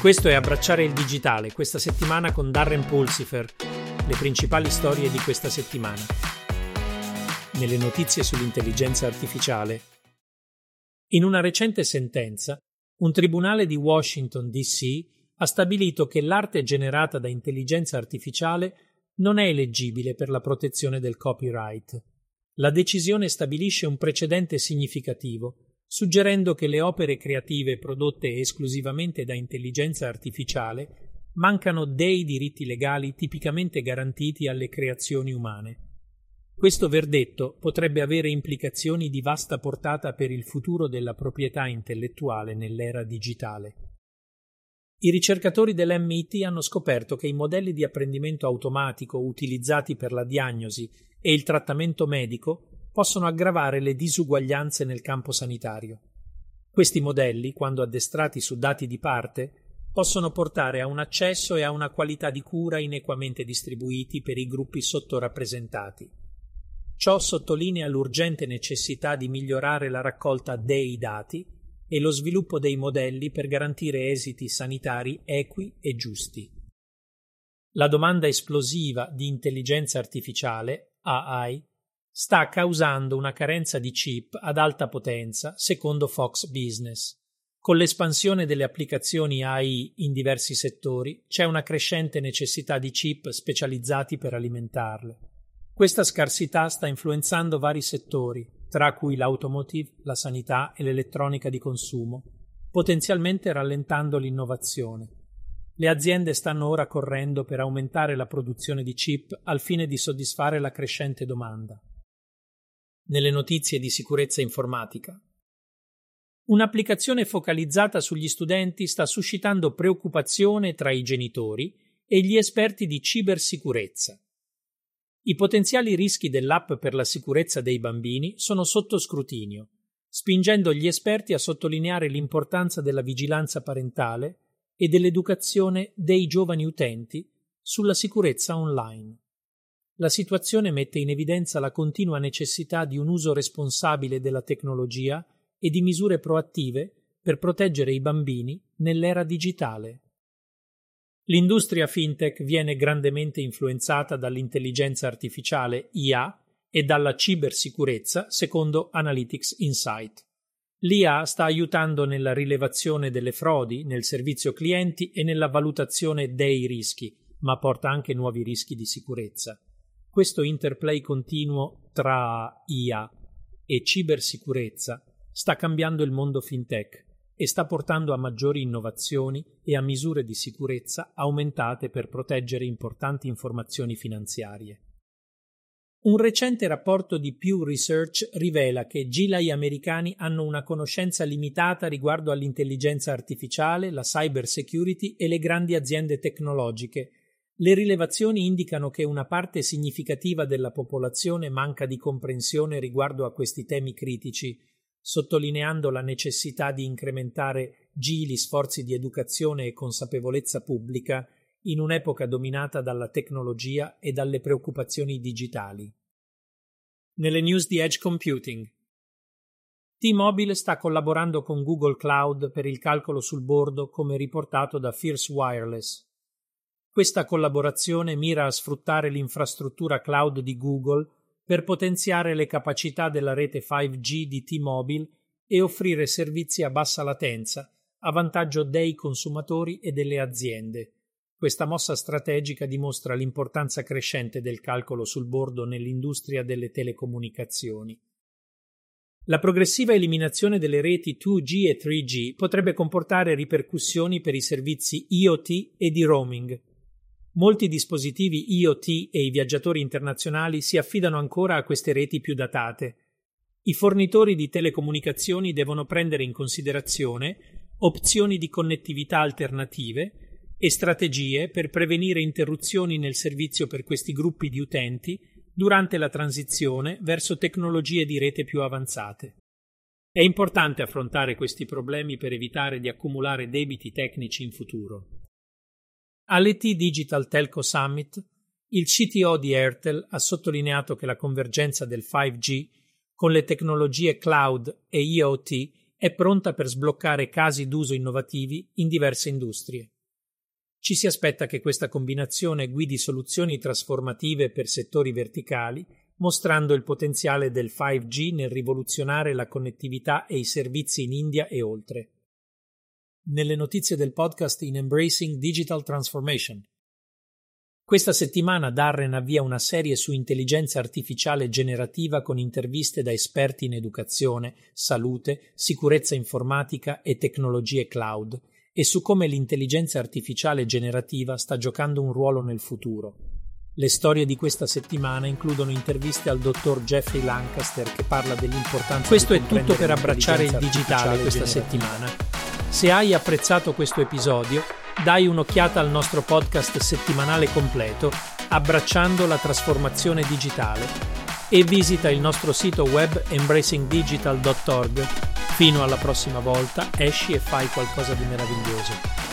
Questo è Abbracciare il digitale, questa settimana con Darren Pulsifer, le principali storie di questa settimana. Nelle notizie sull'intelligenza artificiale. In una recente sentenza, un tribunale di Washington, D.C. ha stabilito che l'arte generata da intelligenza artificiale non è eleggibile per la protezione del copyright. La decisione stabilisce un precedente significativo suggerendo che le opere creative prodotte esclusivamente da intelligenza artificiale mancano dei diritti legali tipicamente garantiti alle creazioni umane. Questo verdetto potrebbe avere implicazioni di vasta portata per il futuro della proprietà intellettuale nell'era digitale. I ricercatori dell'MIT hanno scoperto che i modelli di apprendimento automatico utilizzati per la diagnosi e il trattamento medico possono aggravare le disuguaglianze nel campo sanitario. Questi modelli, quando addestrati su dati di parte, possono portare a un accesso e a una qualità di cura inequamente distribuiti per i gruppi sottorappresentati. Ciò sottolinea l'urgente necessità di migliorare la raccolta dei dati e lo sviluppo dei modelli per garantire esiti sanitari equi e giusti. La domanda esplosiva di intelligenza artificiale, AI, sta causando una carenza di chip ad alta potenza, secondo Fox Business. Con l'espansione delle applicazioni AI in diversi settori c'è una crescente necessità di chip specializzati per alimentarle. Questa scarsità sta influenzando vari settori, tra cui l'automotive, la sanità e l'elettronica di consumo, potenzialmente rallentando l'innovazione. Le aziende stanno ora correndo per aumentare la produzione di chip al fine di soddisfare la crescente domanda nelle notizie di sicurezza informatica. Un'applicazione focalizzata sugli studenti sta suscitando preoccupazione tra i genitori e gli esperti di cibersicurezza. I potenziali rischi dell'app per la sicurezza dei bambini sono sotto scrutinio, spingendo gli esperti a sottolineare l'importanza della vigilanza parentale e dell'educazione dei giovani utenti sulla sicurezza online la situazione mette in evidenza la continua necessità di un uso responsabile della tecnologia e di misure proattive per proteggere i bambini nell'era digitale. L'industria fintech viene grandemente influenzata dall'intelligenza artificiale IA e dalla cibersicurezza, secondo Analytics Insight. L'IA sta aiutando nella rilevazione delle frodi, nel servizio clienti e nella valutazione dei rischi, ma porta anche nuovi rischi di sicurezza. Questo interplay continuo tra IA e cibersicurezza sta cambiando il mondo fintech e sta portando a maggiori innovazioni e a misure di sicurezza aumentate per proteggere importanti informazioni finanziarie. Un recente rapporto di Pew Research rivela che GILAI americani hanno una conoscenza limitata riguardo all'intelligenza artificiale, la cyber security e le grandi aziende tecnologiche le rilevazioni indicano che una parte significativa della popolazione manca di comprensione riguardo a questi temi critici, sottolineando la necessità di incrementare gli sforzi di educazione e consapevolezza pubblica in un'epoca dominata dalla tecnologia e dalle preoccupazioni digitali. Nelle news di Edge Computing T-Mobile sta collaborando con Google Cloud per il calcolo sul bordo come riportato da Fierce Wireless. Questa collaborazione mira a sfruttare l'infrastruttura cloud di Google per potenziare le capacità della rete 5G di T-Mobile e offrire servizi a bassa latenza a vantaggio dei consumatori e delle aziende. Questa mossa strategica dimostra l'importanza crescente del calcolo sul bordo nell'industria delle telecomunicazioni. La progressiva eliminazione delle reti 2G e 3G potrebbe comportare ripercussioni per i servizi IoT e di roaming, Molti dispositivi IoT e i viaggiatori internazionali si affidano ancora a queste reti più datate. I fornitori di telecomunicazioni devono prendere in considerazione opzioni di connettività alternative e strategie per prevenire interruzioni nel servizio per questi gruppi di utenti durante la transizione verso tecnologie di rete più avanzate. È importante affrontare questi problemi per evitare di accumulare debiti tecnici in futuro. All'ET Digital Telco Summit, il CTO di Airtel ha sottolineato che la convergenza del 5G con le tecnologie cloud e IoT è pronta per sbloccare casi d'uso innovativi in diverse industrie. Ci si aspetta che questa combinazione guidi soluzioni trasformative per settori verticali, mostrando il potenziale del 5G nel rivoluzionare la connettività e i servizi in India e oltre. Nelle notizie del podcast in Embracing Digital Transformation. Questa settimana Darren avvia una serie su intelligenza artificiale generativa con interviste da esperti in educazione, salute, sicurezza informatica e tecnologie cloud e su come l'intelligenza artificiale generativa sta giocando un ruolo nel futuro. Le storie di questa settimana includono interviste al dottor Jeffrey Lancaster che parla dell'importanza Questo è tutto per abbracciare il digitale questa settimana. Se hai apprezzato questo episodio, dai un'occhiata al nostro podcast settimanale completo Abbracciando la trasformazione digitale e visita il nostro sito web embracingdigital.org Fino alla prossima volta, esci e fai qualcosa di meraviglioso.